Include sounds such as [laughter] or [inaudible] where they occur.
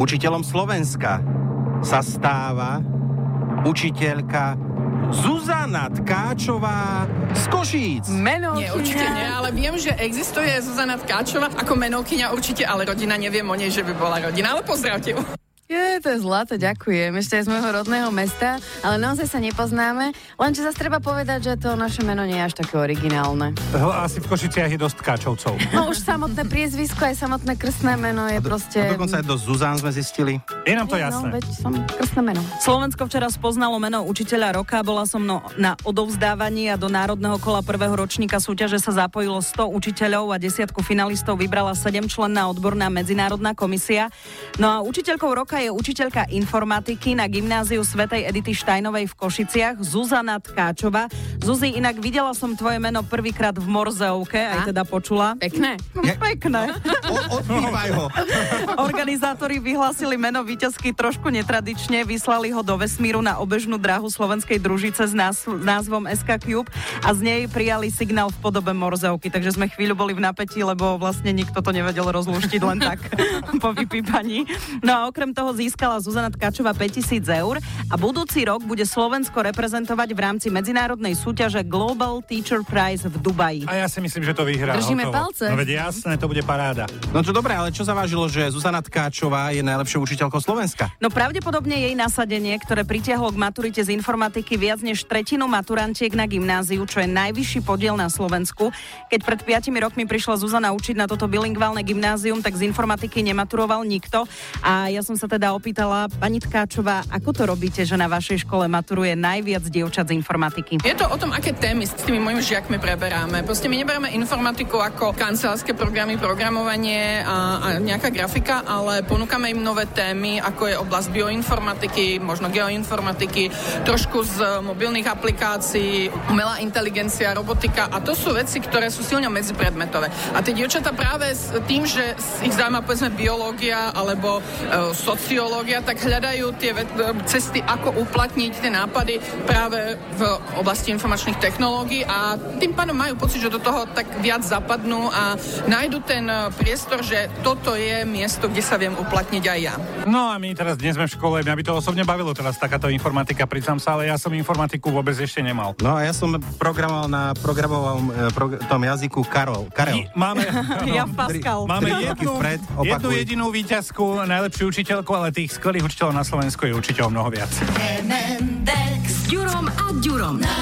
Učiteľom Slovenska sa stáva učiteľka Zuzana Tkáčová z Košíc. Meno Nie, určite nie, ale viem, že existuje Zuzana Tkáčová ako menovkyňa určite, ale rodina neviem o nej, že by bola rodina, ale pozdravte ju. Je, to je zlato, ďakujem. Ešte aj z môjho rodného mesta, ale naozaj sa nepoznáme. Lenže zase treba povedať, že to naše meno nie je až také originálne. Asi v Košiciach je dosť káčovcov. [laughs] No už samotné priezvisko, aj samotné krstné meno je proste... A dokonca aj do Zuzán sme zistili. Je nám to No, jasné. veď som krstné meno. Slovensko včera spoznalo meno učiteľa roka, bola som no, na odovzdávaní a do národného kola prvého ročníka súťaže sa zapojilo 100 učiteľov a desiatku finalistov vybrala 7 členná odborná medzinárodná komisia. No a učiteľkou roka je učiteľka informatiky na gymnáziu Svetej Edity Štajnovej v Košiciach, Zuzana Tkáčova. Zuzi, inak videla som tvoje meno prvýkrát v Morzeovke, aj teda počula. Pekné. [laughs] Pekné. Odpívaj ho. [laughs] Organizátori vyhlásili meno víťazky trošku netradične, vyslali ho do vesmíru na obežnú dráhu slovenskej družice s názvom SK Cube a z nej prijali signál v podobe morzeovky, takže sme chvíľu boli v napätí, lebo vlastne nikto to nevedel rozlúštiť len tak [laughs] po vypípaní. No a okrem toho získala Zuzana Tkačová 5000 eur a budúci rok bude Slovensko reprezentovať v rámci medzinárodnej súťaže Global Teacher Prize v Dubaji. A ja si myslím, že to vyhrá. Držíme hotovo. palce. No veď jasné, to bude paráda. No čo dobré, ale čo zavážilo, že Zuzana Tkáčová je najlepšou učiteľkou Slovenska? No pravdepodobne jej nasadenie, ktoré pritiahlo k maturite z informatiky viac než tretinu maturantiek na gymnáziu, čo je najvyšší podiel na Slovensku. Keď pred 5 rokmi prišla Zuzana učiť na toto bilingválne gymnázium, tak z informatiky nematuroval nikto. A ja som sa teda opýtala, pani Tkáčová, ako to robíte, že na vašej škole maturuje najviac dievčat z informatiky? Je to o tom, aké témy s tými mojimi žiakmi preberáme. Proste my neberáme informatiku ako kancelárske programy, programovanie a, a nejaká grafika, ale ponúkame im nové témy, ako je oblasť bioinformatiky, možno geoinformatiky, trošku z mobilných aplikácií, umelá inteligencia, robotika a to sú veci, ktoré sú silne medzipredmetové. A tie dievčatá práve s tým, že ich zaujíma povedzme biológia alebo e, sociológia, tak hľadajú tie e, cesty, ako uplatniť tie nápady práve v oblasti informačných technológií a tým pádom majú pocit, že do toho tak viac zapadnú a nájdu ten e, priestor, že toto je miesto, kde sa viem uplatniť aj ja. No a my teraz dnes sme v škole, mňa by to osobne bavilo teraz takáto informatika, priznám sa, ale ja som informatiku vôbec ešte nemal. No a ja som programoval na programovom e, prog- tom jazyku Karol. Karel. I máme, [laughs] Ja v Pascal. máme jednu, vpred, jednu jedinú výťazku, najlepšiu učiteľku, ale tých skvelých učiteľov na Slovensku je učiteľov mnoho viac. S Ďurom a Ďurom. Na.